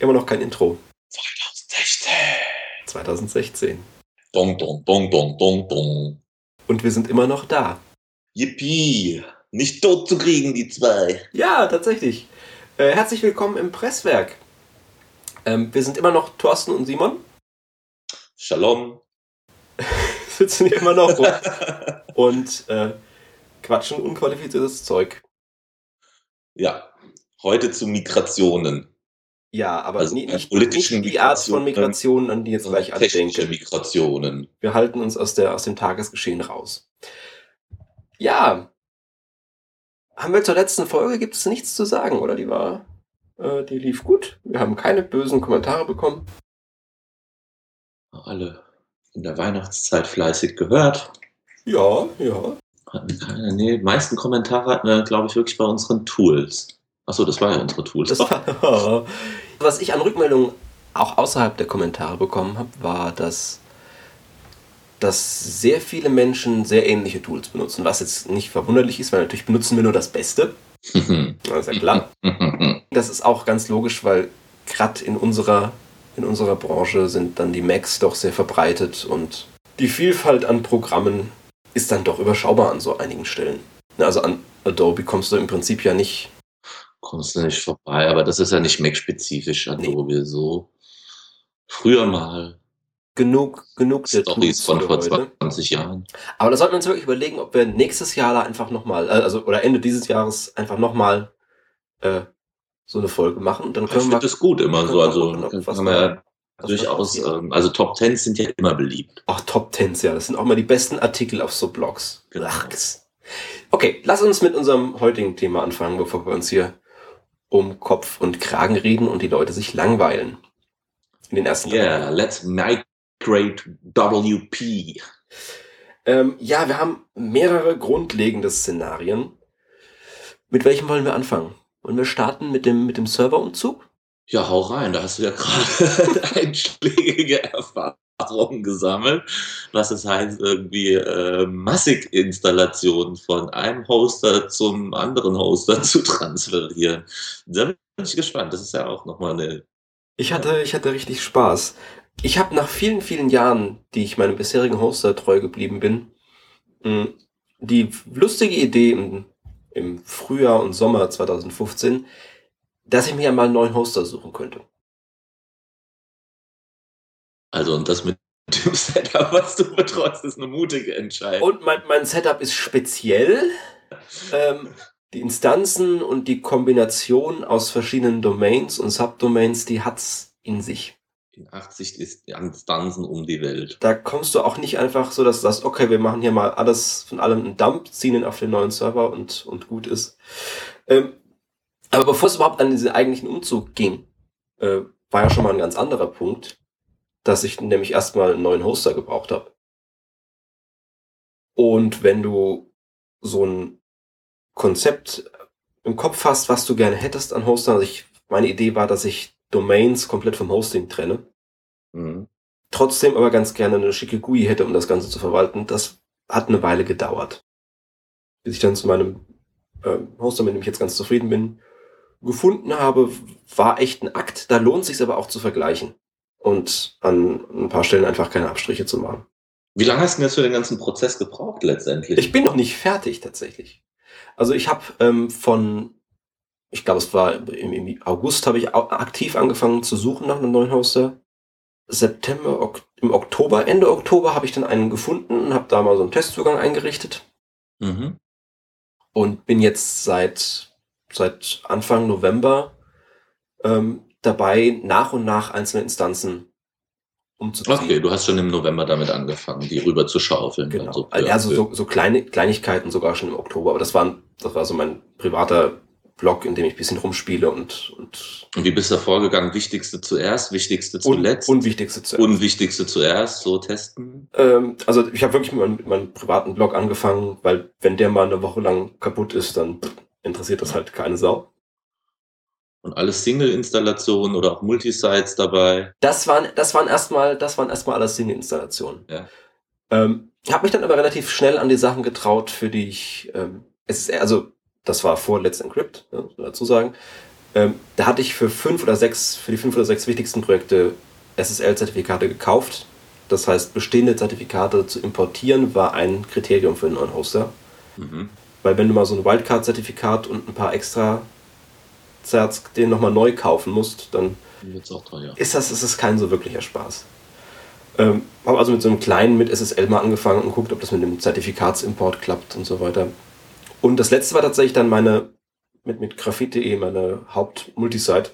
Immer noch kein Intro. 2016. 2016. Dong, dong, dong, dong, dong, dong. Und wir sind immer noch da. Yippie. Nicht tot zu kriegen, die zwei. Ja, tatsächlich. Äh, herzlich willkommen im Presswerk. Ähm, wir sind immer noch Thorsten und Simon. Shalom. Sitzen hier immer noch rum und äh, quatschen unqualifiziertes Zeug. ja, heute zu Migrationen. Ja, aber Also nicht, politischen nicht die Art von Migrationen, an die jetzt gleich alle denken. Migrationen. Wir halten uns aus, der, aus dem Tagesgeschehen raus. Ja. Haben wir zur letzten Folge, gibt es nichts zu sagen, oder? Die war, äh, die lief gut. Wir haben keine bösen Kommentare bekommen. Alle in der Weihnachtszeit fleißig gehört. Ja, ja. Hatten keine, nee, die meisten Kommentare hatten wir, glaube ich, wirklich bei unseren Tools. Achso, das war ja unsere Tools. War, was ich an Rückmeldungen auch außerhalb der Kommentare bekommen habe, war, dass, dass sehr viele Menschen sehr ähnliche Tools benutzen, was jetzt nicht verwunderlich ist, weil natürlich benutzen wir nur das Beste. Das ist ja klar. Das ist auch ganz logisch, weil gerade in unserer, in unserer Branche sind dann die Macs doch sehr verbreitet und die Vielfalt an Programmen ist dann doch überschaubar an so einigen Stellen. Na, Also an Adobe kommst du im Prinzip ja nicht. Kommst du nicht vorbei, aber das ist ja nicht Mac-spezifisch, Adobe so. Früher mal Genug, genug der Stories von vor heute. 20 Jahren. Aber da sollten wir uns wirklich überlegen, ob wir nächstes Jahr da einfach nochmal, äh, also oder Ende dieses Jahres einfach nochmal äh, so eine Folge machen. Dann Ich können wir finde das gut immer so. Also gucken, kann man ja durchaus, ähm, also Top Tens sind ja immer beliebt. Ach, Top Tens, ja. Das sind auch mal die besten Artikel auf so Blogs. Genau. Okay, lass uns mit unserem heutigen Thema anfangen, bevor wir uns hier um Kopf und Kragen reden und die Leute sich langweilen. In den ersten Yeah, let's migrate WP. Ähm, ja, wir haben mehrere grundlegende Szenarien. Mit welchem wollen wir anfangen? Wollen wir starten mit dem, mit dem Serverumzug? Ja, hau rein, da hast du ja gerade einschlägige Erfahrungen gesammelt, was es heißt, irgendwie äh, Massig-Installationen von einem Hoster zum anderen Hoster zu transferieren. Da bin ich gespannt. Das ist ja auch nochmal eine Ich hatte, ich hatte richtig Spaß. Ich habe nach vielen, vielen Jahren, die ich meinem bisherigen Hoster treu geblieben bin, mh, die lustige Idee im, Frühjahr und Sommer 2015, dass ich mir mal einen neuen Hoster suchen könnte. Also, und das mit dem Setup, was du betreust, ist eine mutige Entscheidung. Und mein, mein Setup ist speziell. Ähm, die Instanzen und die Kombination aus verschiedenen Domains und Subdomains, die hat's in sich. In 80 ist die Instanzen um die Welt. Da kommst du auch nicht einfach so, dass du sagst, okay, wir machen hier mal alles von allem einen Dump, ziehen ihn auf den neuen Server und, und gut ist. Ähm, aber bevor es überhaupt an diesen eigentlichen Umzug ging, äh, war ja schon mal ein ganz anderer Punkt, dass ich nämlich erstmal einen neuen Hoster gebraucht habe. Und wenn du so ein Konzept im Kopf hast, was du gerne hättest an Hostern, also ich, meine Idee war, dass ich Domains komplett vom Hosting trenne Mhm. trotzdem aber ganz gerne eine schicke GUI hätte, um das Ganze zu verwalten. Das hat eine Weile gedauert. Bis ich dann zu meinem äh, Hoster, mit dem ich jetzt ganz zufrieden bin, gefunden habe, war echt ein Akt. Da lohnt sich aber auch zu vergleichen und an ein paar Stellen einfach keine Abstriche zu machen. Wie lange hast du denn jetzt für den ganzen Prozess gebraucht letztendlich? Ich bin noch nicht fertig tatsächlich. Also ich habe ähm, von, ich glaube es war im, im August habe ich aktiv angefangen zu suchen nach einem neuen Hoster. September, ok im Oktober, Ende Oktober habe ich dann einen gefunden und habe da mal so einen Testzugang eingerichtet mhm. und bin jetzt seit seit Anfang November ähm, dabei, nach und nach einzelne Instanzen umzuziehen. Okay, du hast schon im November damit angefangen, die rüber zu schaufeln. Genau. so Also, so, so kleine Kleinigkeiten sogar schon im Oktober. Aber das war, das war so mein privater Blog, in dem ich ein bisschen rumspiele und, und, Und wie bist du da vorgegangen? Wichtigste zuerst, wichtigste zuletzt, Unwichtigste zuerst. unwichtigste zuerst, so testen? ähm, also ich habe wirklich mit meinem, mit meinem privaten Blog angefangen, weil wenn der mal eine Woche lang kaputt ist, dann interessiert das halt keine Sau. Und alles Single-Installationen oder auch Multisites dabei? Das waren, das waren erstmal, das waren erstmal alles Single-Installationen. Ja. Ähm, ich habe mich dann aber relativ schnell an die Sachen getraut, für die ich, ähm, es also das war vor Let's Encrypt, ne, muss man dazu sagen. Ähm, da hatte ich für fünf oder sechs, für die fünf oder sechs wichtigsten Projekte SSL-Zertifikate gekauft. Das heißt, bestehende Zertifikate zu importieren war ein Kriterium für einen neuen Hoster. Mhm. Weil wenn du mal so ein Wildcard-Zertifikat und ein paar extra Zerts den nochmal neu kaufen musst, dann teuer. ist das ist das kein so wirklicher Spaß. Ähm, habe also mit so einem kleinen mit SSL mal angefangen und geguckt, ob das mit dem Zertifikats-Import klappt und so weiter. Und das letzte war tatsächlich dann meine mit, mit Graphit.de, meine Haupt-Multisite,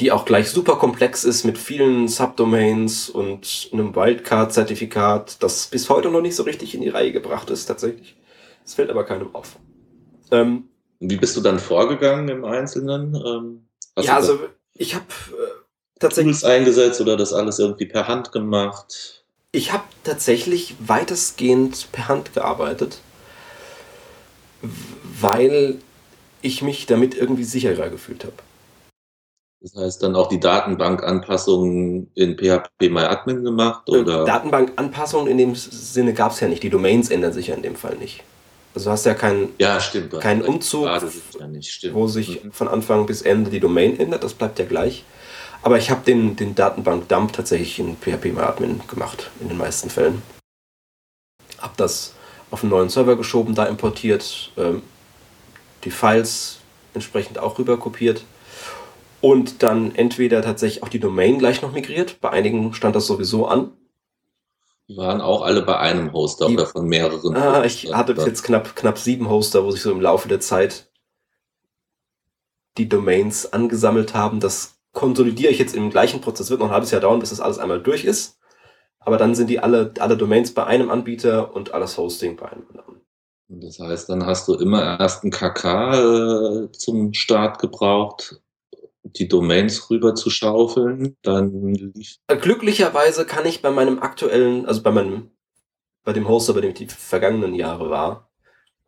die auch gleich super komplex ist mit vielen Subdomains und einem Wildcard-Zertifikat, das bis heute noch nicht so richtig in die Reihe gebracht ist, tatsächlich. Es fällt aber keinem auf. Ähm, Wie bist du dann vorgegangen im Einzelnen? Ähm, ja, also ich habe äh, tatsächlich. Tools eingesetzt oder das alles irgendwie per Hand gemacht? Ich habe tatsächlich weitestgehend per Hand gearbeitet weil ich mich damit irgendwie sicherer gefühlt habe. Das heißt dann auch die Datenbankanpassungen in PHP MyAdmin gemacht? Äh, oder? Datenbankanpassungen in dem Sinne gab es ja nicht. Die Domains ändern sich ja in dem Fall nicht. Also hast ja keinen, ja, stimmt, keinen Umzug, ja wo sich mhm. von Anfang bis Ende die Domain ändert. Das bleibt ja gleich. Aber ich habe den, den Datenbank-Dump tatsächlich in PHP MyAdmin gemacht, in den meisten Fällen. Hab das auf einen neuen Server geschoben, da importiert, ähm, die Files entsprechend auch rüber kopiert und dann entweder tatsächlich auch die Domain gleich noch migriert. Bei einigen stand das sowieso an. Die waren auch alle bei einem Hoster die, oder von mehreren. Ah, ich hatte bis jetzt knapp, knapp sieben Hoster, wo sich so im Laufe der Zeit die Domains angesammelt haben. Das konsolidiere ich jetzt im gleichen Prozess. Wird noch ein halbes Jahr dauern, bis das alles einmal durch ist aber dann sind die alle, alle Domains bei einem Anbieter und alles Hosting bei einem anderen. Das heißt, dann hast du immer erst ein KK äh, zum Start gebraucht, die Domains rüber zu schaufeln, dann lief. Äh, glücklicherweise kann ich bei meinem aktuellen, also bei meinem, bei dem Hoster, bei dem ich die vergangenen Jahre war,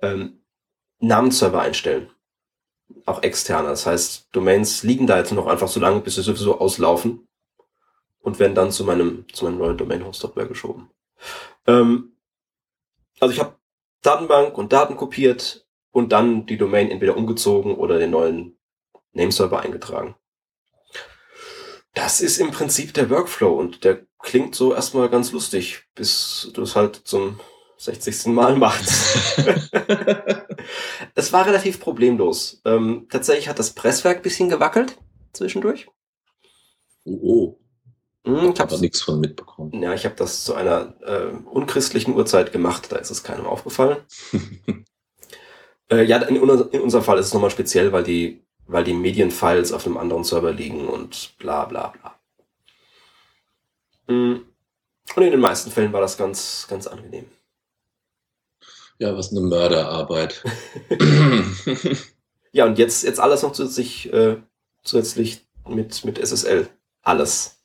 ähm, Namensserver einstellen. Auch externe. Das heißt, Domains liegen da jetzt noch einfach so lange, bis sie sowieso auslaufen und werden dann zu meinem, zu meinem neuen Domain-Host geschoben. Ähm, also ich habe Datenbank und Daten kopiert und dann die Domain entweder umgezogen oder den neuen Nameserver eingetragen. Das ist im Prinzip der Workflow und der klingt so erstmal ganz lustig, bis du es halt zum 60. Mal machst. es war relativ problemlos. Ähm, tatsächlich hat das Presswerk bisschen gewackelt zwischendurch. Oh, oh. Hm, ich habe nichts von mitbekommen. Ja, ich habe das zu einer äh, unchristlichen Uhrzeit gemacht, da ist es keinem aufgefallen. äh, ja, in, in, unserem Fall ist es nochmal speziell, weil die, weil die Medienfiles auf einem anderen Server liegen und bla bla bla. Mhm. Und in den meisten Fällen war das ganz, ganz angenehm. Ja, was eine Mörderarbeit. ja, und jetzt, jetzt alles noch zusätzlich, äh, zusätzlich mit, mit SSL. Alles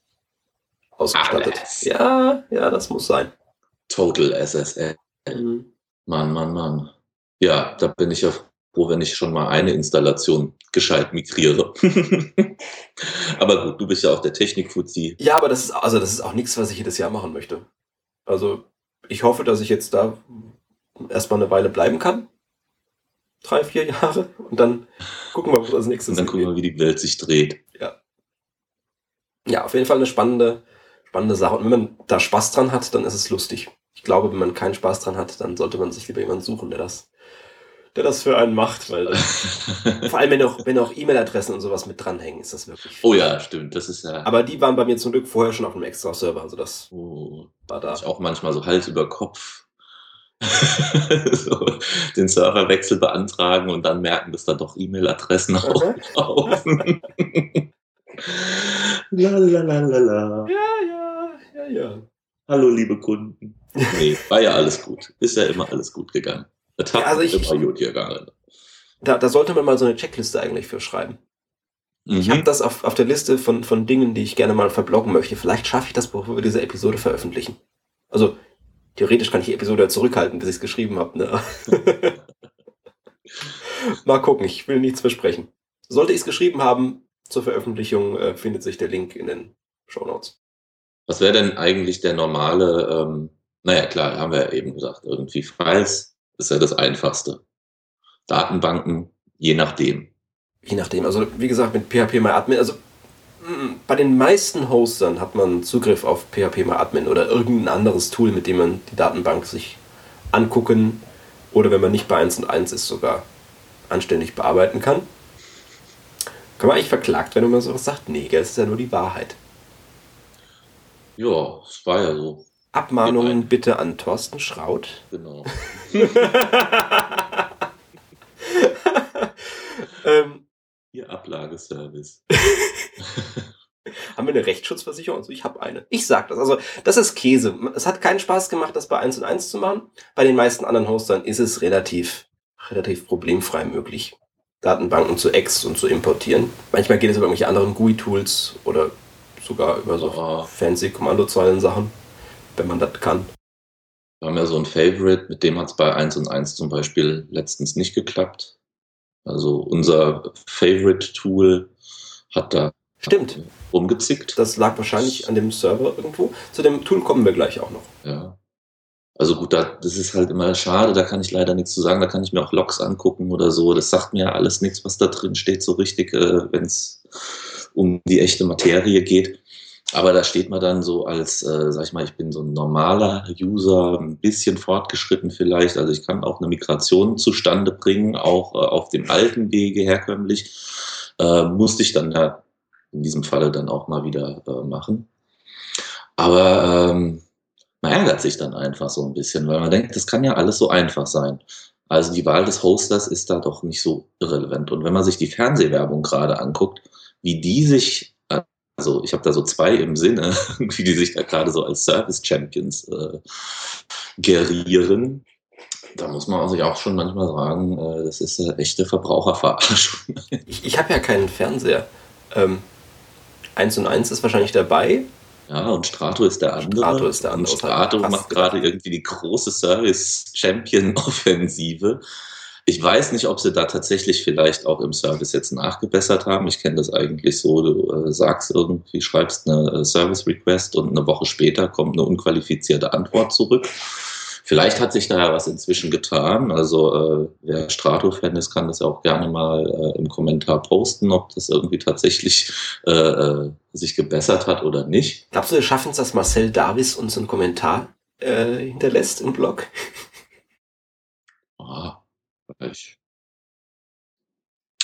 ausgestattet. Alles. Ja, ja, das muss sein. Total SSL. Mhm. Mann, Mann, Mann. Ja, da bin ich ja froh, wenn ich schon mal eine Installation gescheit migriere. aber gut, du bist ja auch der Technik-Fuzzi. Ja, aber das ist, also das ist auch nichts, was ich jedes Jahr machen möchte. Also ich hoffe, dass ich jetzt da erstmal eine Weile bleiben kann. Drei, vier Jahre. Und dann gucken wir, wo das nächste ist. Und dann gucken wir, wie die Welt sich dreht. Ja. Ja, auf jeden Fall eine spannende, spannende Sache. Und wenn man da Spaß dran hat, dann ist es lustig. Ich glaube, wenn man keinen Spaß dran hat, dann sollte man sich lieber jemanden suchen, der das, der das für einen macht, weil vor allem wenn auch, wenn auch E-Mail-Adressen und sowas mit dranhängen, ist das wirklich. Oh ja, stimmt, das ist ja. Aber die waren bei mir zum Glück vorher schon auf einem extra Server, also das oh, war da. Ich auch manchmal so Hals über Kopf. so, den Serverwechsel beantragen und dann merken, dass da doch E-Mail-Adressen auftauchen. Lalalala. Ja, ja, ja, ja. Hallo, liebe Kunden. Nee, war ja alles gut. Ist ja immer alles gut gegangen. Ja, also ich, gegangen. Da, da sollte man mal so eine Checkliste eigentlich für schreiben. Mhm. Ich habe das auf, auf der Liste von, von Dingen, die ich gerne mal verbloggen möchte. Vielleicht schaffe ich das, bevor wir diese Episode veröffentlichen. Also, theoretisch kann ich die Episode zurückhalten, bis ich es geschrieben habe. Ne? mal gucken, ich will nichts versprechen. Sollte ich es geschrieben haben, zur Veröffentlichung äh, findet sich der Link in den Show Notes. Was wäre denn eigentlich der normale, ähm, naja klar, haben wir ja eben gesagt, irgendwie Files ist ja das Einfachste. Datenbanken, je nachdem. Je nachdem. Also wie gesagt, mit PHP MyAdmin, also mm, bei den meisten Hostern hat man Zugriff auf PHP MyAdmin oder irgendein anderes Tool, mit dem man die Datenbank sich angucken oder wenn man nicht bei 1 und 1 ist, sogar anständig bearbeiten kann. Kann man eigentlich verklagt, wenn man sowas sagt? Nee, das ist ja nur die Wahrheit. Ja, es war ja so. Abmahnungen bitte an Thorsten Schraut. Genau. ähm, Ihr Ablageservice. haben wir eine Rechtsschutzversicherung? Also ich habe eine. Ich sag das. Also das ist Käse. Es hat keinen Spaß gemacht, das bei 1 und 1 zu machen. Bei den meisten anderen Hostern ist es relativ, relativ problemfrei möglich, Datenbanken zu ex und zu importieren. Manchmal geht es über irgendwelche anderen GUI-Tools oder sogar über so Oh. fancy Kommandozeilen-Sachen, wenn man das kann. Wir haben ja so ein Favorite, mit dem hat es bei 1 und 1 zum Beispiel letztens nicht geklappt. Also unser Favorite-Tool hat da Stimmt. rumgezickt. Das lag wahrscheinlich an dem Server irgendwo. Zu dem Tool kommen wir gleich auch noch. Ja. Also gut, da, das ist halt immer schade, da kann ich leider nichts zu sagen, da kann ich mir auch Logs angucken oder so. Das sagt mir ja alles nichts, was da drin steht, so richtig, äh, wenn es um die echte Materie geht. Aber da steht man dann so als, äh, sag ich mal, ich bin so ein normaler User, ein bisschen fortgeschritten vielleicht. Also ich kann auch eine Migration zustande bringen, auch äh, auf dem alten Wege herkömmlich. Äh, musste ich dann ja in diesem Falle dann auch mal wieder äh, machen. Aber ähm, man ärgert sich dann einfach so ein bisschen, weil man denkt, das kann ja alles so einfach sein. Also die Wahl des Hosters ist da doch nicht so irrelevant. Und wenn man sich die Fernsehwerbung gerade anguckt, wie die sich, also ich habe da so zwei im Sinne, wie die sich da gerade so als Service Champions äh, gerieren, da muss man sich auch schon manchmal sagen, äh, das ist eine echte Verbraucherverarschung. Ich, ich habe ja keinen Fernseher. Ähm, 1 und 1 ist wahrscheinlich dabei. Ja, und Strato ist der andere. Strato ist der andere. Und Strato macht gerade irgendwie die große Service-Champion-Offensive. Ich weiß nicht, ob sie da tatsächlich vielleicht auch im Service jetzt nachgebessert haben. Ich kenne das eigentlich so, du äh, sagst irgendwie, schreibst eine äh, Service-Request und eine Woche später kommt eine unqualifizierte Antwort zurück. Vielleicht hat sich da ja was inzwischen getan. Also äh, wer Strato-Fan ist, kann das ja auch gerne mal äh, im Kommentar posten, ob das irgendwie tatsächlich äh, äh, sich gebessert hat oder nicht. Glaubst du, wir schaffen es, dass Marcel Davis uns einen Kommentar äh, hinterlässt im Blog? Ah, ich.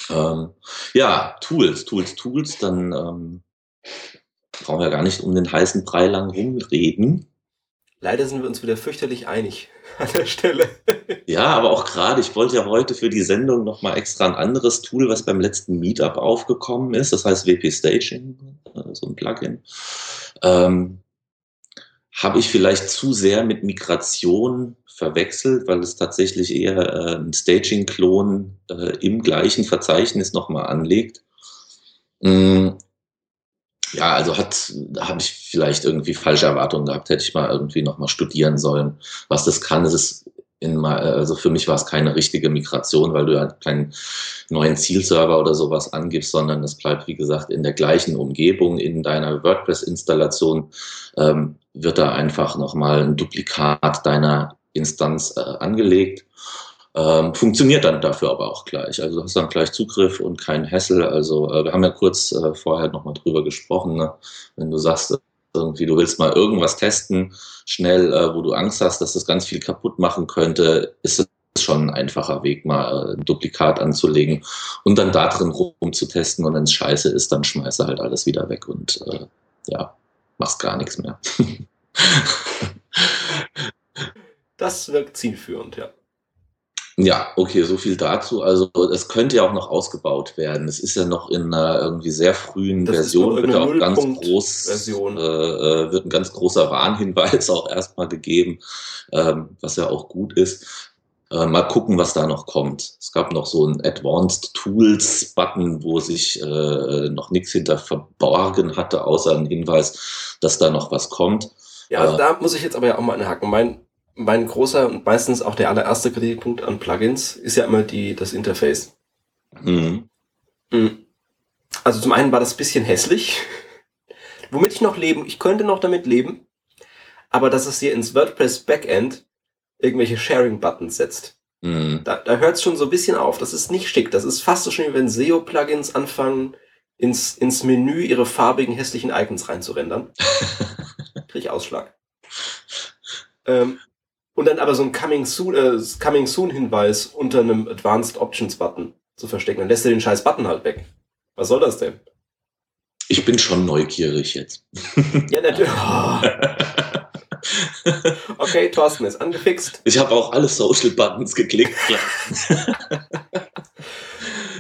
Ähm, ja, Tools, Tools, Tools, dann ähm, brauchen wir gar nicht um den heißen Brei lang rumreden. Leider sind wir uns wieder fürchterlich einig an der Stelle. Ja, aber auch gerade, ich wollte ja heute für die Sendung nochmal extra ein anderes Tool, was beim letzten Meetup aufgekommen ist, das heißt WP Staging, äh, so ein Plugin. Ähm, habe ich vielleicht zu sehr mit Migration verwechselt, weil es tatsächlich eher äh, ein Staging-Klon äh, im gleichen Verzeichnis nochmal anlegt. Mm, ja, also hat, habe ich vielleicht irgendwie falsche Erwartungen gehabt, hätte ich mal irgendwie nochmal studieren sollen, was das kann. Es ist in, mal- also für mich war es keine richtige Migration, weil du ja keinen neuen Zielserver oder sowas angibst, sondern es bleibt, wie gesagt, in der gleichen Umgebung, in deiner WordPress-Installation ähm, wird da einfach nochmal ein Duplikat deiner Instanz äh, angelegt. Ähm, funktioniert dann dafür aber auch gleich. Also du hast dann gleich Zugriff und kein Hassel. Also äh, wir haben ja kurz äh, vorher nochmal drüber gesprochen, ne? wenn du sagst, irgendwie, du willst mal irgendwas testen, schnell, äh, wo du Angst hast, dass das ganz viel kaputt machen könnte, ist es schon ein einfacher Weg, mal äh, ein Duplikat anzulegen und dann da drin rumzutesten und wenn es scheiße ist, dann schmeiße halt alles wieder weg und äh, ja, machst gar nichts mehr. Das wirkt zielführend, ja. Ja, okay, so viel dazu. Also es könnte ja auch noch ausgebaut werden. Es ist ja noch in einer irgendwie sehr frühen Das Version, wird ja auch ganz groß, Version. äh, äh, wird ein ganz großer Warnhinweis auch erstmal gegeben, ähm, was ja auch gut ist. Äh, mal gucken, was da noch kommt. Es gab noch so einen Advanced Tools Button, wo sich äh, noch nichts hinter verborgen hatte, außer ein Hinweis, dass da noch was kommt. Ja, also Äh. da muss ich jetzt aber ja auch mal einhaken. Mein, mein großer und meistens auch der allererste Kritikpunkt an Plugins ist ja immer die, das Interface. Mhm. Mhm. Also zum einen war das ein bisschen hässlich, womit ich noch leben, ich könnte noch damit leben, aber dass es hier ins WordPress Backend irgendwelche Sharing-Buttons setzt. Mhm. Da, da hört es schon so ein bisschen auf. Das ist nicht schick. Das ist fast so schön, wie wenn SEO-Plugins anfangen, ins, ins Menü ihre farbigen, hässlichen Icons reinzurendern. Krieg ich Ausschlag. Ähm, und dann aber so ein Coming Soon, äh, Coming Soon Hinweis unter einem Advanced Options Button zu verstecken. Dann lässt er den scheiß Button halt weg. Was soll das denn? Ich bin schon neugierig jetzt. Ja, natürlich. Okay, Thorsten ist angefixt. Ich habe auch alle Social Buttons geklickt.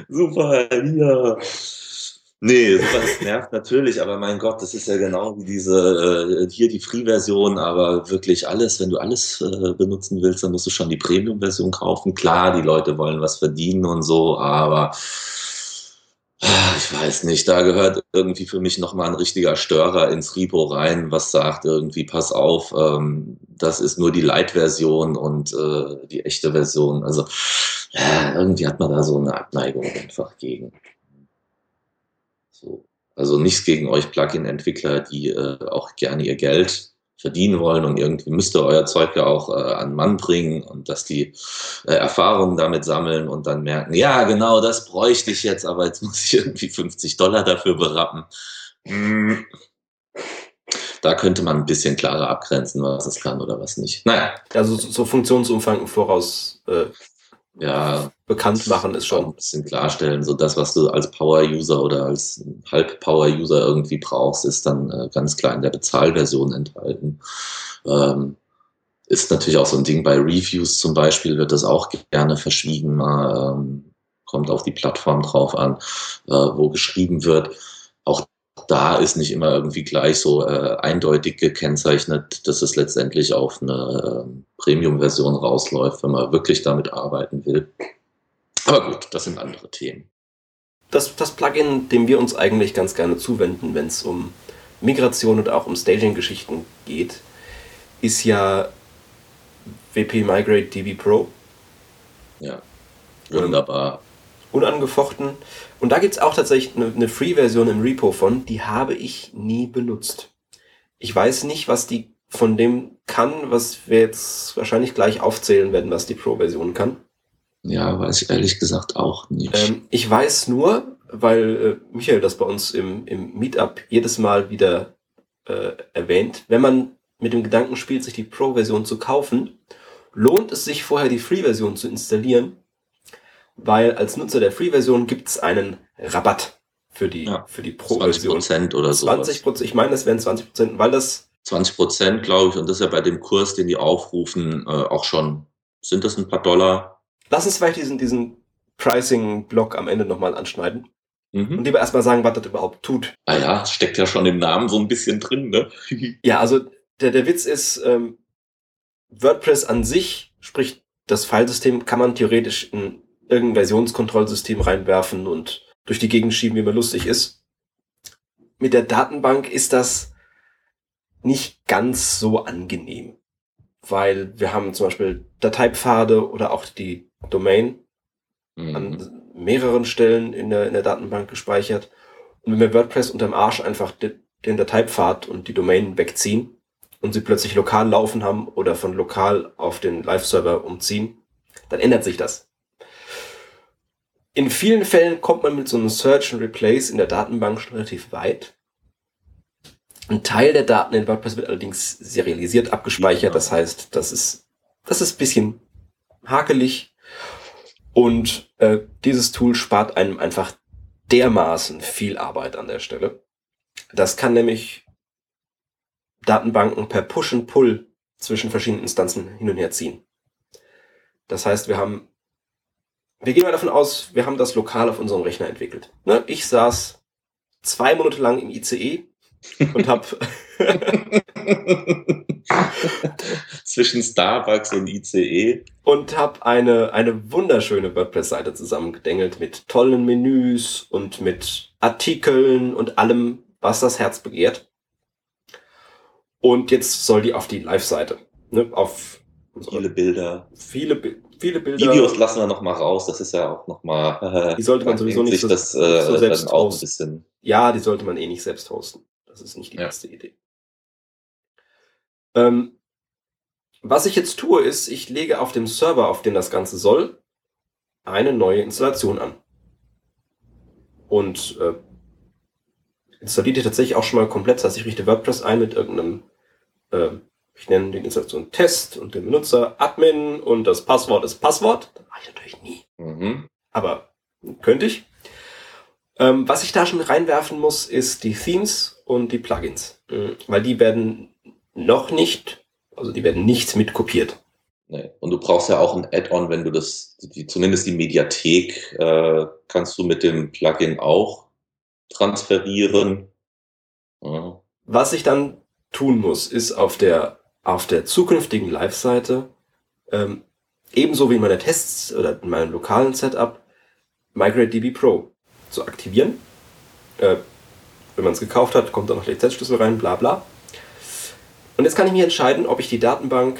super, ja. Nee, das nervt natürlich, aber mein Gott, das ist ja genau wie diese, äh, hier die Free-Version, aber wirklich alles, wenn du alles äh, benutzen willst, dann musst du schon die Premium-Version kaufen. Klar, die Leute wollen was verdienen und so, aber ah, ich weiß nicht, da gehört irgendwie für mich nochmal ein richtiger Störer ins Repo rein, was sagt irgendwie, pass auf, ähm, das ist nur die Light-Version und äh, die echte Version. Also ja, irgendwie hat man da so eine Abneigung einfach gegen. So. Also nichts gegen euch Plugin-Entwickler, die äh, auch gerne ihr Geld verdienen wollen und irgendwie müsst ihr euer Zeug ja auch äh, an Mann bringen und dass die äh, Erfahrungen damit sammeln und dann merken, ja genau, das bräuchte ich jetzt, aber jetzt muss ich irgendwie 50 Dollar dafür berappen. Hm. Da könnte man ein bisschen klarer abgrenzen, was es kann oder was nicht. Naja. Also so Funktionsumfang im Voraus äh, ja, bekannt machen ist schon ein bisschen klarstellen. So das, was du als Power-User oder als Halb-Power-User irgendwie brauchst, ist dann äh, ganz klar in der Bezahlversion enthalten. Ähm, ist natürlich auch so ein Ding bei Reviews zum Beispiel, wird das auch gerne verschwiegen. Mal, ähm, kommt auf die Plattform drauf an, äh, wo geschrieben wird. Auch da ist nicht immer irgendwie gleich so äh, eindeutig gekennzeichnet, dass es letztendlich auf eine äh, Premium-Version rausläuft, wenn man wirklich damit arbeiten will. Aber gut, das sind andere Themen. Das, das Plugin, dem wir uns eigentlich ganz gerne zuwenden, wenn es um Migration und auch um Staging-Geschichten geht, ist ja WP Migrate DB Pro. Ja, wunderbar. unangefochten. Und da gibt es auch tatsächlich eine, eine Free-Version im Repo von, die habe ich nie benutzt. Ich weiß nicht, was die von dem kann, was wir jetzt wahrscheinlich gleich aufzählen werden, was die Pro-Version kann. Ja, weiß ich ehrlich gesagt auch nicht. Ähm, ich weiß nur, weil äh, Michael das bei uns im, im Meetup jedes Mal wieder äh, erwähnt, wenn man mit dem Gedanken spielt, sich die Pro-Version zu kaufen, lohnt es sich vorher die Free-Version zu installieren, weil als Nutzer der Free-Version gibt es einen Rabatt für die, Ja, für die 20 Pro-Version. Prozent oder so. 20 Prozent, ich meine, das wären 20 Prozent, weil das 20 Prozent, glaube ich, und das ist ja bei dem Kurs, den die aufrufen, äh, auch schon. Sind das ein paar Dollar? Lass uns vielleicht diesen, diesen Pricing-Block am Ende nochmal anschneiden und Mhm. lieber erstmal sagen, was das überhaupt tut. Ah ja, steckt ja schon im Namen so ein bisschen drin, ne? Ja, also der, der Witz ist, ähm, WordPress an sich, sprich das Filesystem, kann man theoretisch in irgendein Versionskontrollsystem reinwerfen und durch die Gegend schieben, wie man lustig ist. Mit der Datenbank ist das nicht ganz so angenehm, weil wir haben zum Beispiel Dateipfade oder auch die Domain Mhm. an mehreren Stellen in der, in der Datenbank gespeichert. Und wenn wir WordPress unterm Arsch einfach de, den Dateipfad und die Domain wegziehen und sie plötzlich lokal laufen haben oder von lokal auf den Live-Server umziehen, dann ändert sich das. In vielen Fällen kommt man mit so einem Search and Replace in der Datenbank schon relativ weit. Ein Teil der Daten in WordPress wird allerdings serialisiert abgespeichert. Das heißt, das ist, das ist ein bisschen hakelig. Und äh, dieses Tool spart einem einfach dermaßen viel Arbeit an der Stelle. Das kann nämlich Datenbanken per Push und Pull zwischen verschiedenen Instanzen hin und her ziehen. Das heißt, wir haben, wir gehen mal davon aus, wir haben das lokal auf unserem Rechner entwickelt. Ne? Ich saß zwei Monate lang im ICE und habe Zwischen Starbucks und ICE. und habe eine, eine wunderschöne WordPress-Seite zusammengedengelt mit tollen Menüs und mit Artikeln und allem, was das Herz begehrt. Und jetzt soll die auf die Live-Seite. Ne? Auf Viele Bilder. viele, viele Bilder. Videos lassen wir noch mal raus. Das ist ja auch noch mal. Die sollte man sowieso nicht so- das, äh, so selbst auch ein bisschen. Ja, die sollte man eh nicht selbst hosten. Das ist nicht die Ja. beste Idee. Ähm, Was ich jetzt tue, ist, ich lege auf dem Server, auf dem das Ganze soll, eine neue Installation an. Und äh, installiert ihr tatsächlich auch schon mal komplett. Das heißt, ich richte WordPress ein mit irgendeinem, äh, ich nenne den Installation Test und den Benutzer Admin und das Passwort ist Passwort. Das mache ich natürlich nie. Mhm. Aber könnte ich. Ähm, was ich da schon reinwerfen muss, ist die Themes und die Plugins. Mhm. Weil die werden noch nicht, also die werden nicht mit kopiert. Nee. Und du brauchst ja auch ein Add-on, wenn du das, die, zumindest die Mediathek, äh, kannst du mit dem Plugin auch transferieren. Ja. Was ich dann tun muss, ist auf der, auf der zukünftigen Live-Seite, ähm, ebenso wie in meiner Tests oder in meinem lokalen Setup, MigrateDB Pro zu aktivieren. Äh, wenn man es gekauft hat, kommt da noch Lizenzschlüssel rein, bla bla. Und jetzt kann ich mir entscheiden, ob ich die Datenbank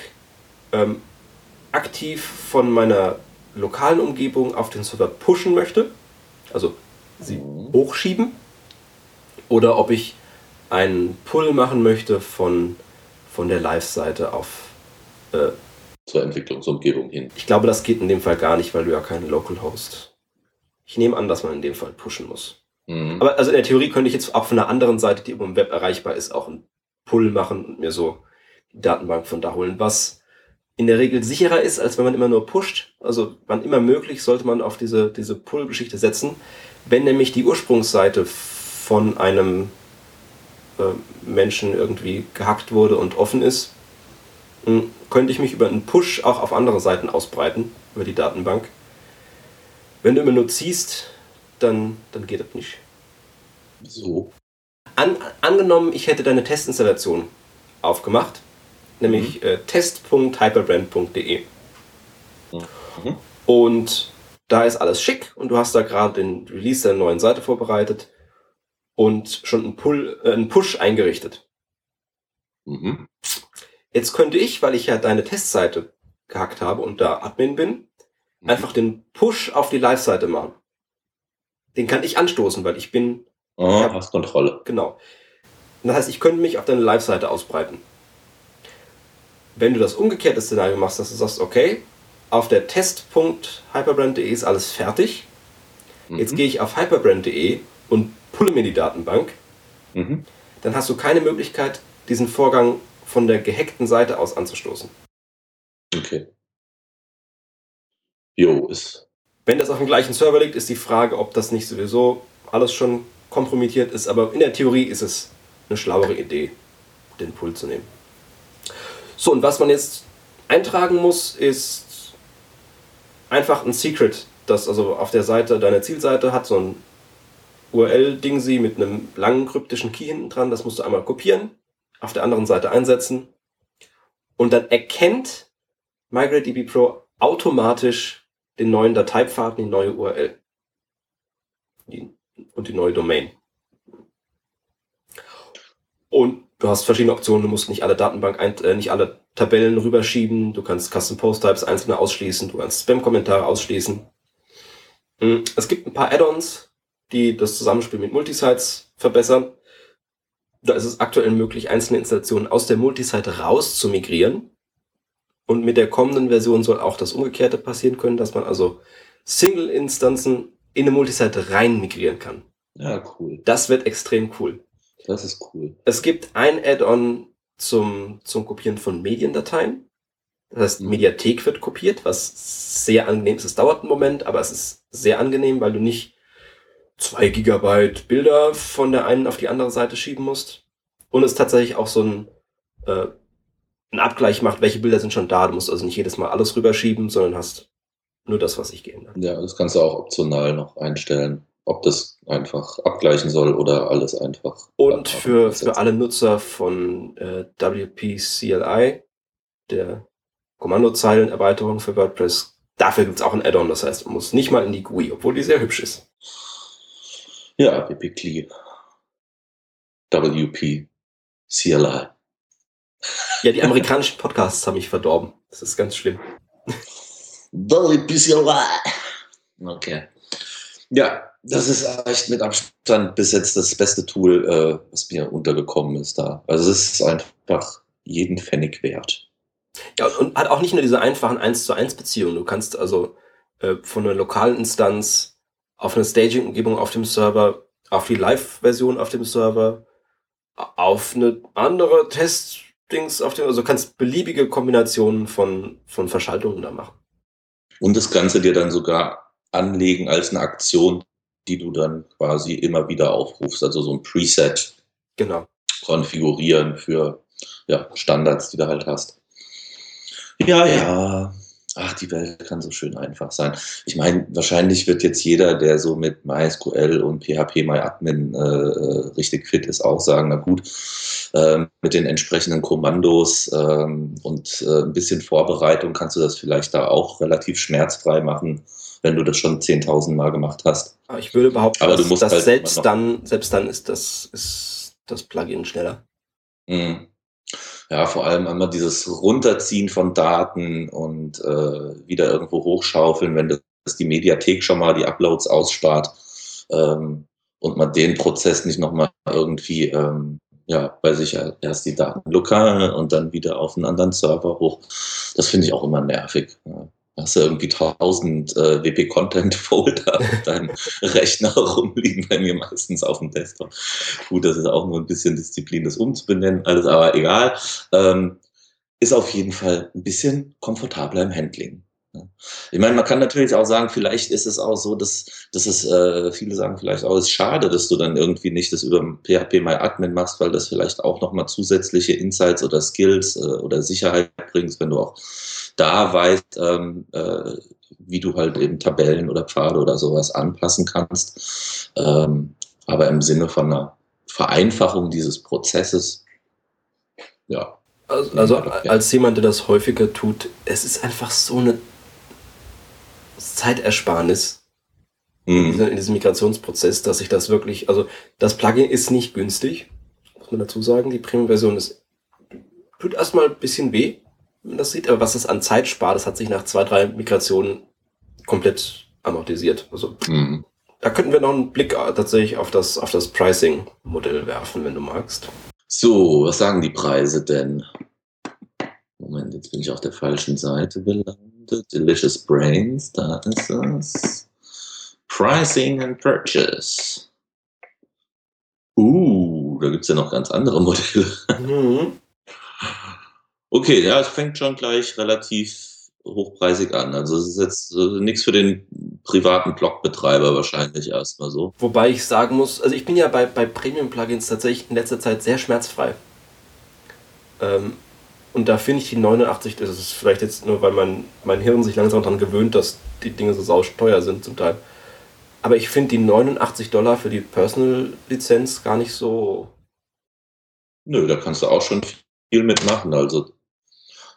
ähm, aktiv von meiner lokalen Umgebung auf den Server pushen möchte, also sie Mhm. hochschieben, oder ob ich einen Pull machen möchte von, von der Live-Seite auf. Äh, Zur Entwicklungsumgebung hin. ich glaube, das geht in dem Fall gar nicht, weil du ja keinen Localhost. Ich nehme an, dass man in dem Fall pushen muss. Mhm. Aber also in der Theorie könnte ich jetzt auch von einer anderen Seite, die im Web erreichbar ist, auch einen Pull machen und mir so die Datenbank von da holen, was in der Regel sicherer ist, als wenn man immer nur pusht. Also wann immer möglich, sollte man auf diese, diese Pull-Geschichte setzen. Wenn nämlich die Ursprungsseite von einem äh, Menschen irgendwie gehackt wurde und offen ist, mh, könnte ich mich über einen Push auch auf andere Seiten ausbreiten, über die Datenbank. Wenn du immer nur ziehst, dann, dann geht das nicht. So. An, angenommen, ich hätte deine Testinstallation aufgemacht, nämlich äh, test.hyperbrand.de. Mhm. Und da ist alles schick und du hast da gerade den Release der neuen Seite vorbereitet und schon einen, Pull, äh, einen Push eingerichtet. Mhm. Jetzt könnte ich, weil ich ja deine Testseite gehackt habe und da Admin bin, Mhm. einfach den Push auf die Live-Seite machen. Den kann ich anstoßen, weil ich bin Ah, Ja. hast Kontrolle. Genau. Das heißt, ich könnte mich auf deine Live-Seite ausbreiten. Wenn du das umgekehrte Szenario machst, dass du sagst, okay, auf der test.hyperbrand.de ist alles fertig. Jetzt Mhm. gehe ich auf hyperbrand.de und pulle mir die Datenbank. Mhm. Dann hast du keine Möglichkeit, diesen Vorgang von der gehackten Seite aus anzustoßen. Okay. Jo, ist. Wenn das auf dem gleichen Server liegt, ist die Frage, ob das nicht sowieso alles schon kompromittiert ist. Aber in der Theorie ist es eine schlauere Idee, den Pull zu nehmen. So, und was man jetzt eintragen muss, ist einfach ein Secret, das also auf der Seite deiner Zielseite hat so ein URL-Ding sie mit einem langen kryptischen Key hinten dran. Das musst du einmal kopieren, auf der anderen Seite einsetzen. Und dann erkennt MigrateDB Pro automatisch den neuen Dateipfad, die neue URL. Die, und die neue Domain. Und du hast verschiedene Optionen. Du musst nicht alle Datenbank, äh, nicht alle Tabellen rüberschieben. Du kannst Custom Post Types einzelne ausschließen. Du kannst Spam-Kommentare ausschließen. Mm, Es gibt ein paar Add-ons, die das Zusammenspiel mit Multisites verbessern. Da ist es aktuell möglich, einzelne Installationen aus der Multisite raus zu migrieren. Und mit der kommenden Version soll auch das Umgekehrte passieren können, dass man also Single-Instanzen in eine Multisite rein migrieren kann. Ja, cool. Das wird extrem cool. Das ist cool. Es gibt ein Add-on zum, zum Kopieren von Mediendateien. Das heißt, Mhm. Mediathek wird kopiert, was sehr angenehm ist. Es dauert einen Moment, aber es ist sehr angenehm, weil du nicht zwei Gigabyte Bilder von der einen auf die andere Seite schieben musst. Und es tatsächlich auch so ein, äh, ein Abgleich macht, welche Bilder sind schon da. Du musst also nicht jedes Mal alles rüberschieben, sondern hast nur das, was sich geändert. Ja, das kannst du auch optional noch einstellen, ob das einfach abgleichen soll oder alles einfach. Und für, für alle Nutzer von äh, WP-CLI, der Kommandozeilenerweiterung für WordPress, dafür gibt's auch ein Add-on. Das heißt, man muss nicht mal in die GUI, obwohl die sehr hübsch ist. Ja, WP-CLI. WP. CLI. Ja, die amerikanischen Podcasts haben mich verdorben. Das ist ganz schlimm. WP CLI. Okay. Ja, das ist echt mit Abstand bis jetzt das beste Tool, äh, was mir untergekommen ist da. Also es ist einfach jeden Pfennig wert. Ja, und hat auch nicht nur diese einfachen 1 zu 1 Beziehungen. Du kannst also äh, von einer lokalen Instanz auf eine Staging-Umgebung auf dem Server, auf die Live-Version auf dem Server, auf eine andere Test-Dings auf dem, also kannst beliebige Kombinationen von, von Verschaltungen da machen. Und das Ganze dir dann sogar anlegen als eine Aktion, die du dann quasi immer wieder aufrufst, also so ein Preset. Genau. Konfigurieren für ja, Standards, die du halt hast. Ja, ja. Ach, die Welt kann so schön einfach sein. Ich meine, wahrscheinlich wird jetzt jeder, der so mit MySQL und PHP MyAdmin äh, äh, richtig fit ist, auch sagen, na gut, äh, mit den entsprechenden Kommandos ähm, und äh, ein bisschen Vorbereitung kannst du das vielleicht da auch relativ schmerzfrei machen, wenn du das schon 10.000 Mal gemacht hast. Ich würde behaupten, Aber du dass, musst dass halt selbst, dann, selbst dann ist das, ist das Plugin schneller. Mhm. Ja, vor allem einmal dieses Runterziehen von Daten und äh, wieder irgendwo hochschaufeln, wenn das die Mediathek schon mal die Uploads ausspart ähm, und man den Prozess nicht nochmal irgendwie ähm, ja, bei sich erst die Daten lokal und dann wieder auf einen anderen Server hoch. Das finde ich auch immer nervig. Ja. Hast du irgendwie 1000 äh, WP-Content-Folder auf deinem Rechner rumliegen, bei mir meistens auf dem Desktop. Gut, das ist auch nur ein bisschen Disziplin, das umzubenennen, alles aber egal. Ähm, ist auf jeden Fall ein bisschen komfortabler im Handling. Ja. Ich meine, man kann natürlich auch sagen, vielleicht ist es auch so, dass, dass es, äh, viele sagen vielleicht auch, es ist schade, dass du dann irgendwie nicht das über PHP MyAdmin machst, weil das vielleicht auch nochmal zusätzliche Insights oder Skills äh, oder Sicherheit bringst, wenn du auch da weißt, ähm, äh, wie du halt eben Tabellen oder Pfade oder sowas anpassen kannst. Ähm, aber im Sinne von einer Vereinfachung dieses Prozesses, ja. Also, also als jemand, der das häufiger tut, es ist einfach so eine Zeitersparnis in Hm. diesem- in diesem Migrationsprozess, dass ich das wirklich, also das Plugin ist nicht günstig, muss man dazu sagen. Die Premium-Version ist, tut erstmal ein bisschen weh, wenn man das sieht, aber was es an Zeit spart, das hat sich nach zwei, drei Migrationen komplett amortisiert. Also Hm. da könnten wir noch einen Blick tatsächlich auf das, auf das Pricing-Modell werfen, wenn du magst. So, was sagen die Preise denn? Moment, jetzt bin ich auf der falschen Seite gelandet. Delicious Brains, da ist es. Pricing and Purchase. Uh, da gibt es ja noch ganz andere Modelle. Mhm. Okay, ja, es fängt schon gleich relativ hochpreisig an. Also es ist jetzt äh, nichts für den privaten Blogbetreiber wahrscheinlich erstmal so. Wobei ich sagen muss, also ich bin ja bei, bei Premium-Plugins tatsächlich in letzter Zeit sehr schmerzfrei. Ähm, und da finde ich die 89, das ist vielleicht jetzt nur, weil mein, mein Hirn sich langsam daran gewöhnt, dass die Dinge so sausteuer sind zum Teil. Aber ich finde die 89 Dollar für die Personal-Lizenz gar nicht so. Nö, da kannst du auch schon viel mitmachen. Also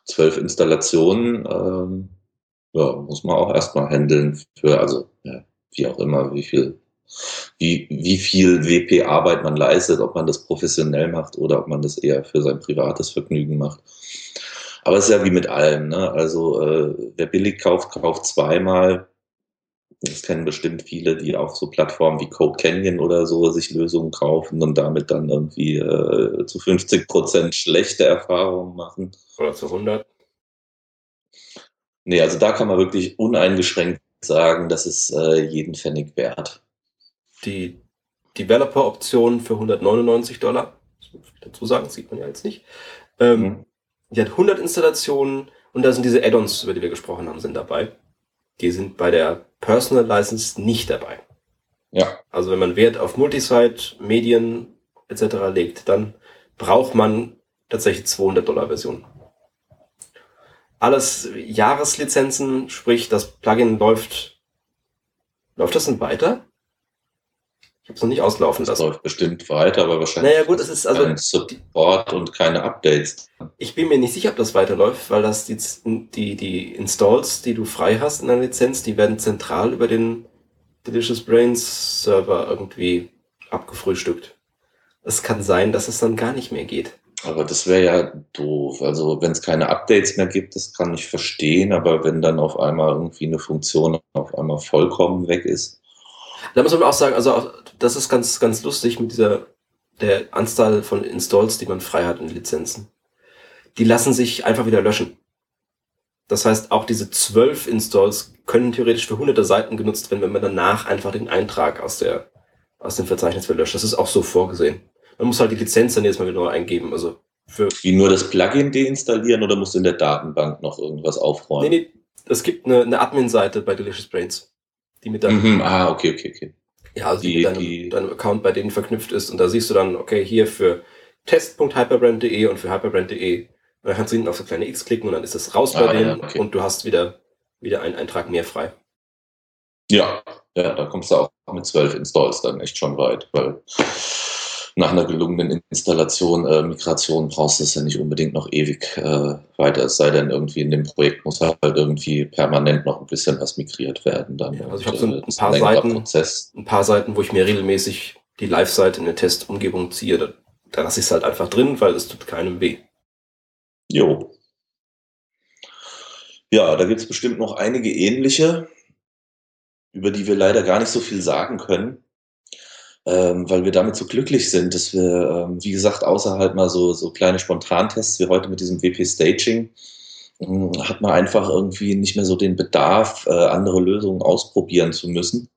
zwölf Installationen, ähm, ja, muss man auch erstmal handeln für, also ja, wie auch immer, wie viel, wie, wie viel WP-Arbeit man leistet, ob man das professionell macht oder ob man das eher für sein privates Vergnügen macht. Aber es ist ja wie mit allem, ne? Also äh, wer billig kauft, kauft zweimal. Das kennen bestimmt viele, die auf so Plattformen wie Code Canyon oder so sich Lösungen kaufen und damit dann irgendwie äh, zu 50 Prozent schlechte Erfahrungen machen. Oder zu 100. Nee, also da kann man wirklich uneingeschränkt sagen, das ist äh, jeden Pfennig wert. Die Developer-Option für 199 Dollar. Das muss ich dazu sagen, das sieht man ja jetzt nicht. Ähm, Mhm. Die hat 100 Installationen und da sind diese Add-ons, über die wir gesprochen haben, sind dabei. Die sind bei der Personal License nicht dabei. Ja, Also wenn man Wert auf Multisite, Medien etc. legt, dann braucht man tatsächlich 200 Dollar Version. Alles Jahreslizenzen, sprich das Plugin läuft. Läuft das denn weiter? Ich habe es noch nicht auslaufen das lassen. läuft bestimmt weiter, aber wahrscheinlich Naja gut, es ist also kein Support und keine Updates. Ich bin mir nicht sicher, ob das weiterläuft, weil das die, die, die Installs, die du frei hast in der Lizenz, die werden zentral über den Delicious Brains Server irgendwie abgefrühstückt. Es kann sein, dass es dann gar nicht mehr geht. Aber das wäre ja doof. Also wenn es keine Updates mehr gibt, das kann ich verstehen, aber wenn dann auf einmal irgendwie eine Funktion auf einmal vollkommen weg ist. Da muss man auch sagen, also das ist ganz, ganz lustig mit dieser der Anzahl von Installs, die man frei hat in Lizenzen. Die lassen sich einfach wieder löschen. Das heißt, auch diese zwölf Installs können theoretisch für hunderte Seiten genutzt werden, wenn man danach einfach den Eintrag aus, der, aus dem Verzeichnis verlöscht. Das ist auch so vorgesehen. Man muss halt die Lizenz dann jetzt mal wieder neu eingeben. Also für Wie nur das Plugin deinstallieren oder musst du in der Datenbank noch irgendwas aufräumen? Nee, nee, es gibt eine, eine Admin-Seite bei Delicious Brains, die mit deinem, mhm, ah, okay, okay, okay. Ja, also die, die, deinem, die deinem Account bei denen verknüpft ist und da siehst du dann, okay, hier für test.hyperbrand.de und für hyperbrand.de. dann kannst du hinten auf so kleine X klicken und dann ist es raus bei ah, denen ja, okay. und du hast wieder, wieder einen Eintrag mehr frei. Ja, ja, da kommst du auch mit zwölf Installs dann echt schon weit, weil nach einer gelungenen Installation, äh, Migration brauchst du es ja nicht unbedingt noch ewig äh, weiter, es sei denn, irgendwie in dem Projekt muss halt irgendwie permanent noch ein bisschen was migriert werden. Dann ja, also ich habe so ein, ein paar Seiten, Prozess. ein paar Seiten, wo ich mir regelmäßig die Live-Seite in der Testumgebung ziehe. Da, da lasse ich es halt einfach drin, weil es tut keinem weh. Jo. Ja, da gibt es bestimmt noch einige ähnliche, über die wir leider gar nicht so viel sagen können ähm, weil wir damit so glücklich sind, dass wir, ähm, wie gesagt, außerhalb mal so, so kleine Spontantests wie heute mit diesem WP Staging, äh, hat man einfach irgendwie nicht mehr so den Bedarf, äh, andere Lösungen ausprobieren zu müssen.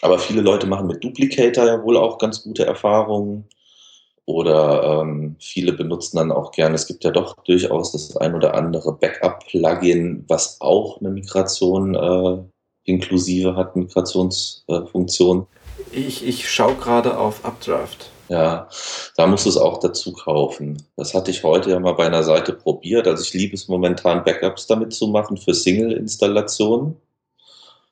Aber viele Leute machen mit Duplicator ja wohl auch ganz gute Erfahrungen. Oder ähm, viele benutzen dann auch gerne, es gibt ja doch durchaus das ein oder andere Backup-Plugin, was auch eine Migration äh, inklusive hat, Migrationsfunktion. ich, ich schaue gerade auf Updraft. Ja, da musst du es auch dazu kaufen. Das hatte ich heute ja mal bei einer Seite probiert. Also ich liebe es momentan, Backups damit zu machen für Single-Installationen.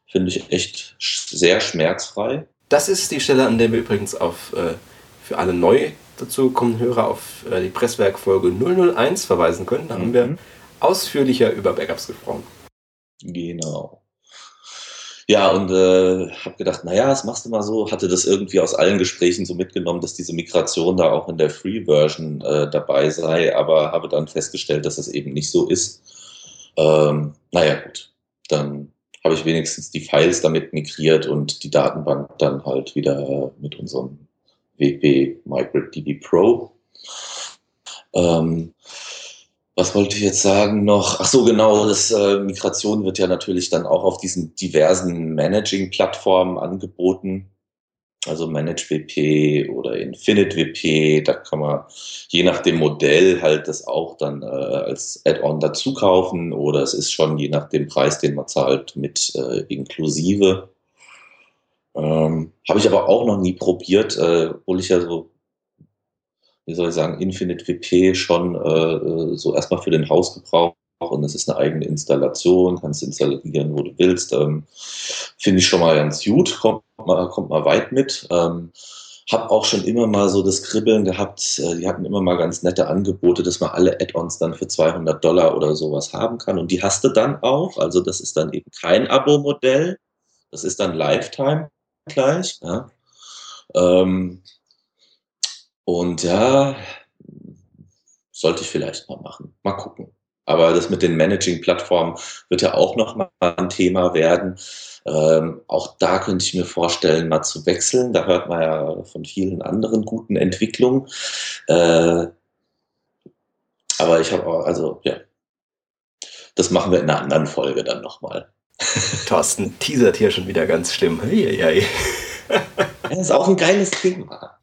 Finde ich echt sehr schmerzfrei. Das ist die Stelle, an der wir übrigens auf äh, für alle neu dazu kommenden Hörer auf äh, die Presswerkfolge 001 verweisen können. Da mhm. haben wir mhm. ausführlicher über Backups gesprochen. Genau. Ja, und äh, habe gedacht, naja, das machst du mal so, hatte das irgendwie aus allen Gesprächen so mitgenommen, dass diese Migration da auch in der Free-Version äh, dabei sei, aber habe dann festgestellt, dass das eben nicht so ist. Ähm, naja, gut, dann habe ich wenigstens die Files damit migriert und die Datenbank dann halt wieder mit unserem WP MicroDB Pro. Ähm, was wollte ich jetzt sagen noch? Ach so, genau, das äh, Migration wird ja natürlich dann auch auf diesen diversen Managing-Plattformen angeboten. Also ManageWP oder InfiniteWP, da kann man je nach dem Modell halt das auch dann äh, als Add-on dazu kaufen oder es ist schon je nach dem Preis, den man zahlt, mit äh, inklusive. Ähm, Habe ich aber auch noch nie probiert, äh, obwohl ich ja so wie soll ich sagen, Infinite WP schon äh, so erstmal für den Hausgebrauch und es ist eine eigene Installation, kannst installieren, wo du willst. Ähm, Finde ich schon mal ganz gut, kommt mal, kommt mal weit mit. Ähm, hab auch schon immer mal so das Kribbeln gehabt, äh, die hatten immer mal ganz nette Angebote, dass man alle Add-ons dann für 200 Dollar oder sowas haben kann und die hast du dann auch, also das ist dann eben kein Abo-Modell, das ist dann Lifetime gleich, ja. Ähm, und ja, sollte ich vielleicht mal machen. Mal gucken. Aber das mit den Managing-Plattformen wird ja auch noch mal ein Thema werden. Ähm, auch da könnte ich mir vorstellen, mal zu wechseln. Da hört man ja von vielen anderen guten Entwicklungen. Äh, aber ich habe auch, also ja, das machen wir in einer anderen Folge dann nochmal. Thorsten teasert hier schon wieder ganz schlimm. Hey, hey. Das ist auch ein geiles Thema.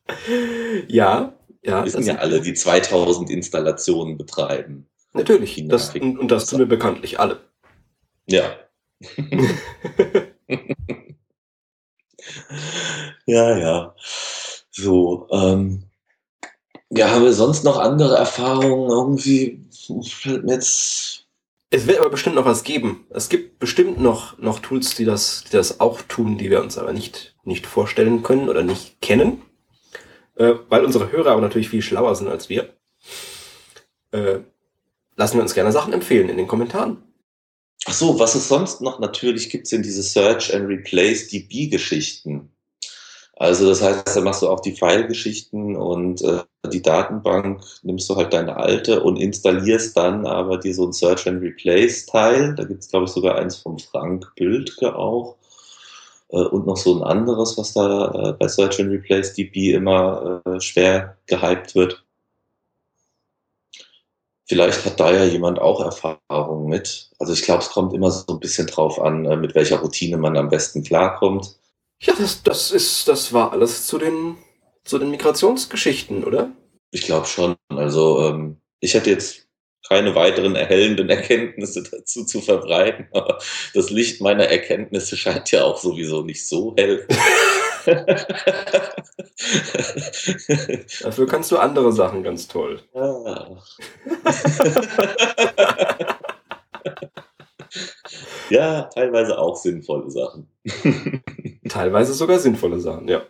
Ja, ja. Wir wissen ja alle, die 2000 Installationen betreiben. Natürlich. Das, und, und das tun wir bekanntlich alle. Ja. ja, ja. So, ähm, ja, haben wir sonst noch andere Erfahrungen? Irgendwie fällt mir jetzt. Es wird aber bestimmt noch was geben. Es gibt bestimmt noch, noch Tools, die das, die das auch tun, die wir uns aber nicht, nicht vorstellen können oder nicht kennen äh, weil unsere Hörer aber natürlich viel schlauer sind als wir, äh, lassen wir uns gerne Sachen empfehlen in den Kommentaren. Ach so, was es sonst noch natürlich gibt, sind diese Search and Replace DB-Geschichten. Also das heißt, da machst du auch die File-Geschichten und äh, die Datenbank nimmst du halt deine alte und installierst dann aber dir so ein Search and Replace-Teil. Da gibt es, glaube ich, sogar eins vom Frank Bildke auch. Äh, und noch so ein anderes, was da äh, bei Search and Replace DB immer äh, schwer gehypt wird. Vielleicht hat da ja jemand auch Erfahrung mit. Also ich glaube, es kommt immer so ein bisschen drauf an, mit welcher Routine man am besten klarkommt. Ja, das, das ist, das war alles zu den, zu den Migrationsgeschichten, oder? Ich glaube schon. Also ähm, ich hätte jetzt keine weiteren erhellenden Erkenntnisse dazu zu verbreiten, aber das Licht meiner Erkenntnisse scheint ja auch sowieso nicht so hell. Dafür kannst du andere Sachen ganz toll. Ah. ja, teilweise auch sinnvolle Sachen. Teilweise sogar sinnvolle Sachen, ja.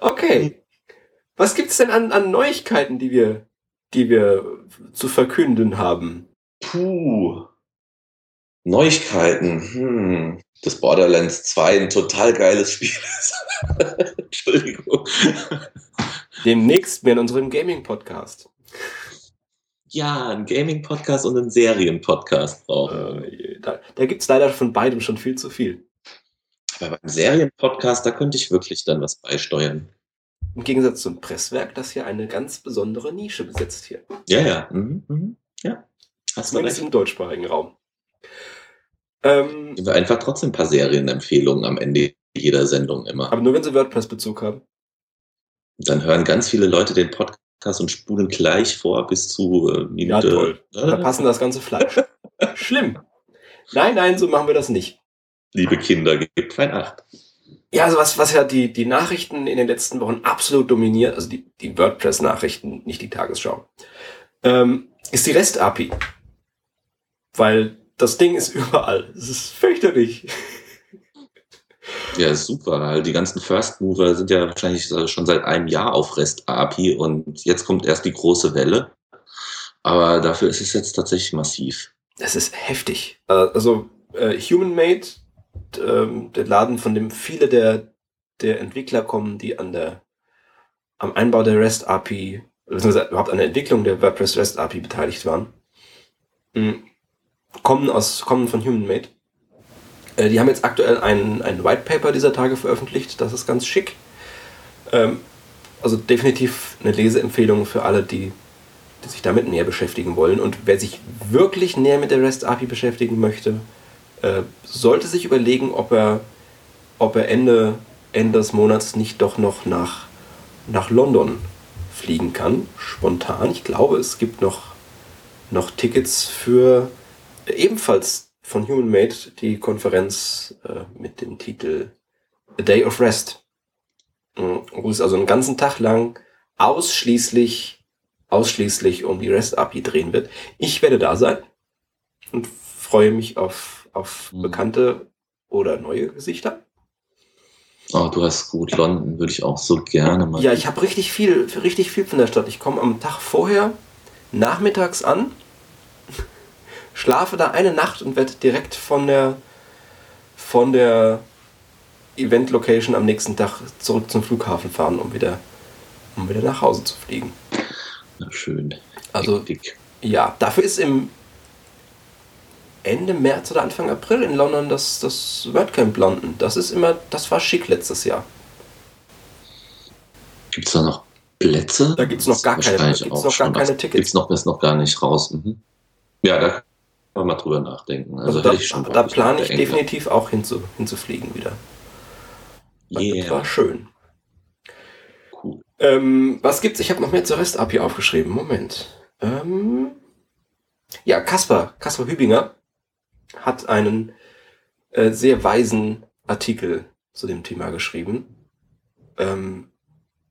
okay. Was gibt es denn an, an Neuigkeiten, die wir, die wir zu verkünden haben? Puh. Neuigkeiten. Hm. Das Borderlands 2 ein total geiles Spiel ist. Entschuldigung. Demnächst mehr in unserem Gaming-Podcast. Ja, ein Gaming-Podcast und einen Serien-Podcast brauchen. Äh, da da gibt es leider von beidem schon viel zu viel. Aber beim Serien-Podcast, da könnte ich wirklich dann was beisteuern. Im Gegensatz zum Presswerk, das hier eine ganz besondere Nische besetzt hier. Ja, ja. Mhm, mhm. Ja. Hast Zumindest recht. im deutschsprachigen Raum. Ähm, wir einfach trotzdem ein paar Serienempfehlungen am Ende jeder Sendung immer. aber nur wenn sie WordPress-Bezug haben. Dann hören ganz viele Leute den Podcast und spulen gleich vor bis zu äh, Ja, Minute. toll. Verpassen das ganze Fleisch. Schlimm. Nein, nein, so machen wir das nicht. Liebe Kinder, gebt fein Acht. Ja, also was, was ja die, die Nachrichten in den letzten Wochen absolut dominiert, also die, die WordPress-Nachrichten, nicht die Tagesschau, ähm, ist die REST-API. Weil das Ding ist überall. Es ist fürchterlich. Ja, super. Die ganzen First Mover sind ja wahrscheinlich äh, schon seit einem Jahr auf REST API und jetzt kommt erst die große Welle. Aber dafür ist es jetzt tatsächlich massiv. Das ist heftig. Äh, Also äh, Human Made, ähm, der Laden, von dem viele der, der Entwickler kommen, die an der, am Einbau der REST API, beziehungsweise überhaupt an der Entwicklung der WordPress REST API beteiligt waren, mh, kommen aus, kommen von Human Made. Äh, Die haben jetzt aktuell ein, ein White Paper dieser Tage veröffentlicht, das ist ganz schick. Ähm, Also definitiv eine Leseempfehlung für alle, die, die sich damit näher beschäftigen wollen. Und wer sich wirklich näher mit der REST API beschäftigen möchte, äh, sollte sich überlegen, ob er, ob er Ende, Ende des Monats nicht doch noch nach, nach London fliegen kann. Spontan. Ich glaube, es gibt noch, noch Tickets für ebenfalls von Human Made die Konferenz äh, mit dem Titel A Day of Rest. Mhm, Wo es also einen ganzen Tag lang ausschließlich, ausschließlich um die REST API drehen wird. Ich werde da sein und freue mich auf, auf Mhm. bekannte oder neue Gesichter. Oh, du hast gut. London würde ich auch so gerne mal. Ja, ich habe richtig viel, richtig viel von der Stadt. Ich komme am Tag vorher nachmittags an, schlafe da eine Nacht und werde direkt von der von der Event Location am nächsten Tag zurück zum Flughafen fahren, um wieder um wieder nach Hause zu fliegen. Na, schön. Also Dick. ja, dafür ist im Ende März oder Anfang April in London das, das WordCamp London. Das ist immer, das war schick letztes Jahr. Gibt es da noch Plätze? Da gibt's noch gar keine- gibt's noch gar keine Das Tickets. Gibt's noch, ist noch gar nicht raus. Mhm. Ja, da kann man mal drüber nachdenken. Also, Also da, schon da plane ich definitiv auch hinzu, hinzufliegen wieder. Das Yeah, war schön. cool. Ähm, was gibt's? Ich habe noch mehr zur REST-API aufgeschrieben. Moment. Ähm, ja, Kaspar, Kaspar Hübinger hat einen äh, sehr weisen Artikel zu dem Thema geschrieben. Ähm,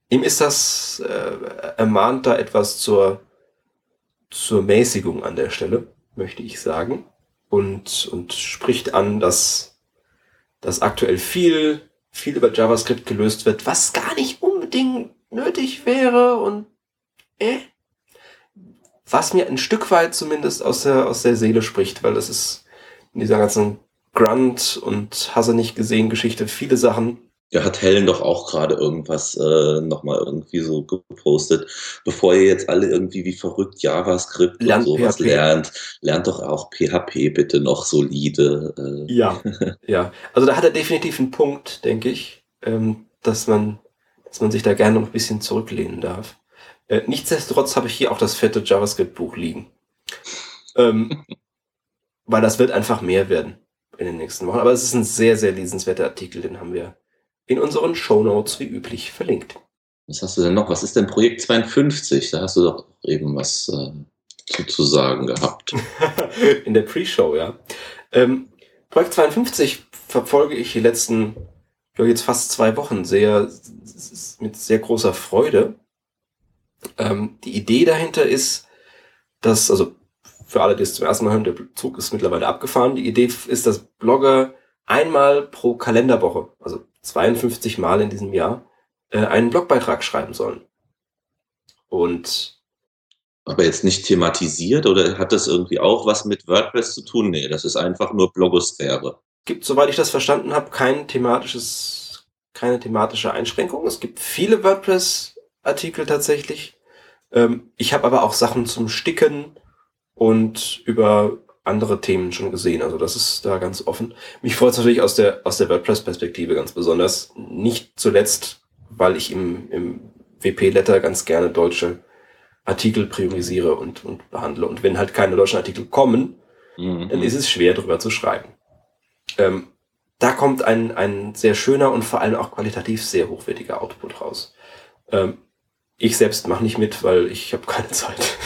ihm ist das, äh, ermahnt da etwas zur, zur Mäßigung an der Stelle, möchte ich sagen. Und, und spricht an, dass, dass aktuell viel, viel über JavaScript gelöst wird, was gar nicht unbedingt nötig wäre und äh, was mir ein Stück weit zumindest aus der, aus der Seele spricht, weil das ist in dieser ganzen Grunt und Hasse nicht gesehen Geschichte viele Sachen. Ja, hat Helen doch auch gerade irgendwas äh, nochmal irgendwie so gepostet. Bevor ihr jetzt alle irgendwie wie verrückt JavaScript Lernt und sowas PHP. lernt, lernt doch auch PHP bitte noch solide. Äh, Ja. ja. Also da hat er definitiv einen Punkt, denke ich, ähm, dass man, dass man sich da gerne noch ein bisschen zurücklehnen darf. Äh, nichtsdestotrotz habe ich hier auch das fette JavaScript-Buch liegen. ähm, weil das wird einfach mehr werden in den nächsten Wochen. Aber es ist ein sehr, sehr lesenswerter Artikel, den haben wir in unseren Show Notes wie üblich verlinkt. Was hast du denn noch? Was ist denn Projekt 52? Da hast du doch eben was äh, zu sagen gehabt. in der Pre-Show, ja. Ähm, Projekt 52 verfolge ich die letzten, ich jetzt fast zwei Wochen sehr, mit sehr großer Freude. Ähm, die Idee dahinter ist, dass, also für alle, die es zum ersten Mal hören, der Zug ist mittlerweile abgefahren. Die Idee ist, dass Blogger einmal pro Kalenderwoche, also 52 Mal in diesem Jahr, äh, einen Blogbeitrag schreiben sollen. Und aber jetzt nicht thematisiert oder hat das irgendwie auch was mit WordPress zu tun? Nee, das ist einfach nur Blogosphäre. Gibt, soweit ich das verstanden habe, kein thematisches, keine thematische Einschränkung. Es gibt viele WordPress-Artikel tatsächlich. Ähm, ich habe aber auch Sachen zum Sticken und über andere Themen schon gesehen. Also das ist da ganz offen. Mich freut es natürlich aus der, aus der WordPress-Perspektive ganz besonders. Nicht zuletzt, weil ich im, im WP-Letter ganz gerne deutsche Artikel priorisiere und, und behandle. Und wenn halt keine deutschen Artikel kommen, mhm. dann ist es schwer, darüber zu schreiben. Ähm, da kommt ein, ein sehr schöner und vor allem auch qualitativ sehr hochwertiger Output raus. Ähm, ich selbst mache nicht mit, weil ich habe keine Zeit.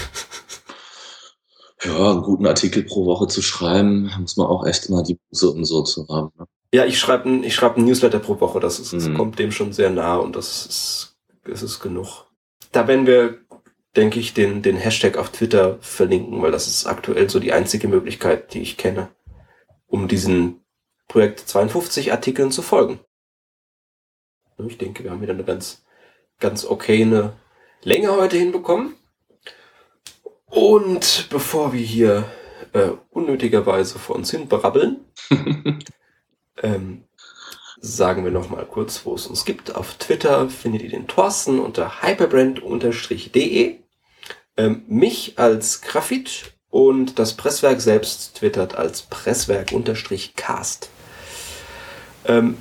Ja, einen guten Artikel pro Woche zu schreiben, muss man auch echt immer die Buße und so zu haben. Ne? Ja, ich schreibe ein, ich schreib ein Newsletter pro Woche, das, ist, das mhm. kommt dem schon sehr nah und das ist, das ist genug. Da werden wir denke ich, den, den Hashtag auf Twitter verlinken, weil das ist aktuell so die einzige Möglichkeit, die ich kenne, um diesen Projekt 52 Artikeln zu folgen. Ich denke, wir haben wieder eine ganz, ganz okay eine Länge heute hinbekommen. Und bevor wir hier äh, unnötigerweise vor uns hin brabbeln, ähm, sagen wir noch mal kurz, wo es uns gibt. Auf Twitter findet ihr den Thorsten unter hyperbrand-de ähm, mich als Grafit und das Presswerk selbst twittert als Presswerk-cast. Ähm,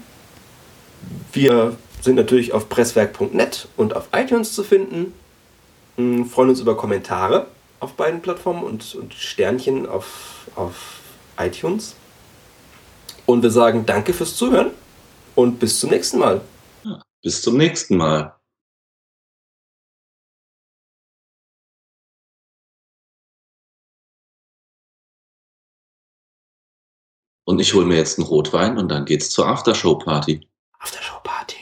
wir sind natürlich auf presswerk.net und auf iTunes zu finden. Wir freuen uns über Kommentare auf beiden Plattformen und, und Sternchen auf, auf iTunes. Und wir sagen danke fürs Zuhören und bis zum nächsten Mal. bis zum nächsten Mal. Und ich hole mir jetzt einen Rotwein und dann geht's zur Aftershow-Party. Aftershow-Party.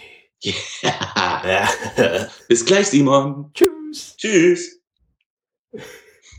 Yeah. Bis gleich, Simon. Tschüss. Tschüss.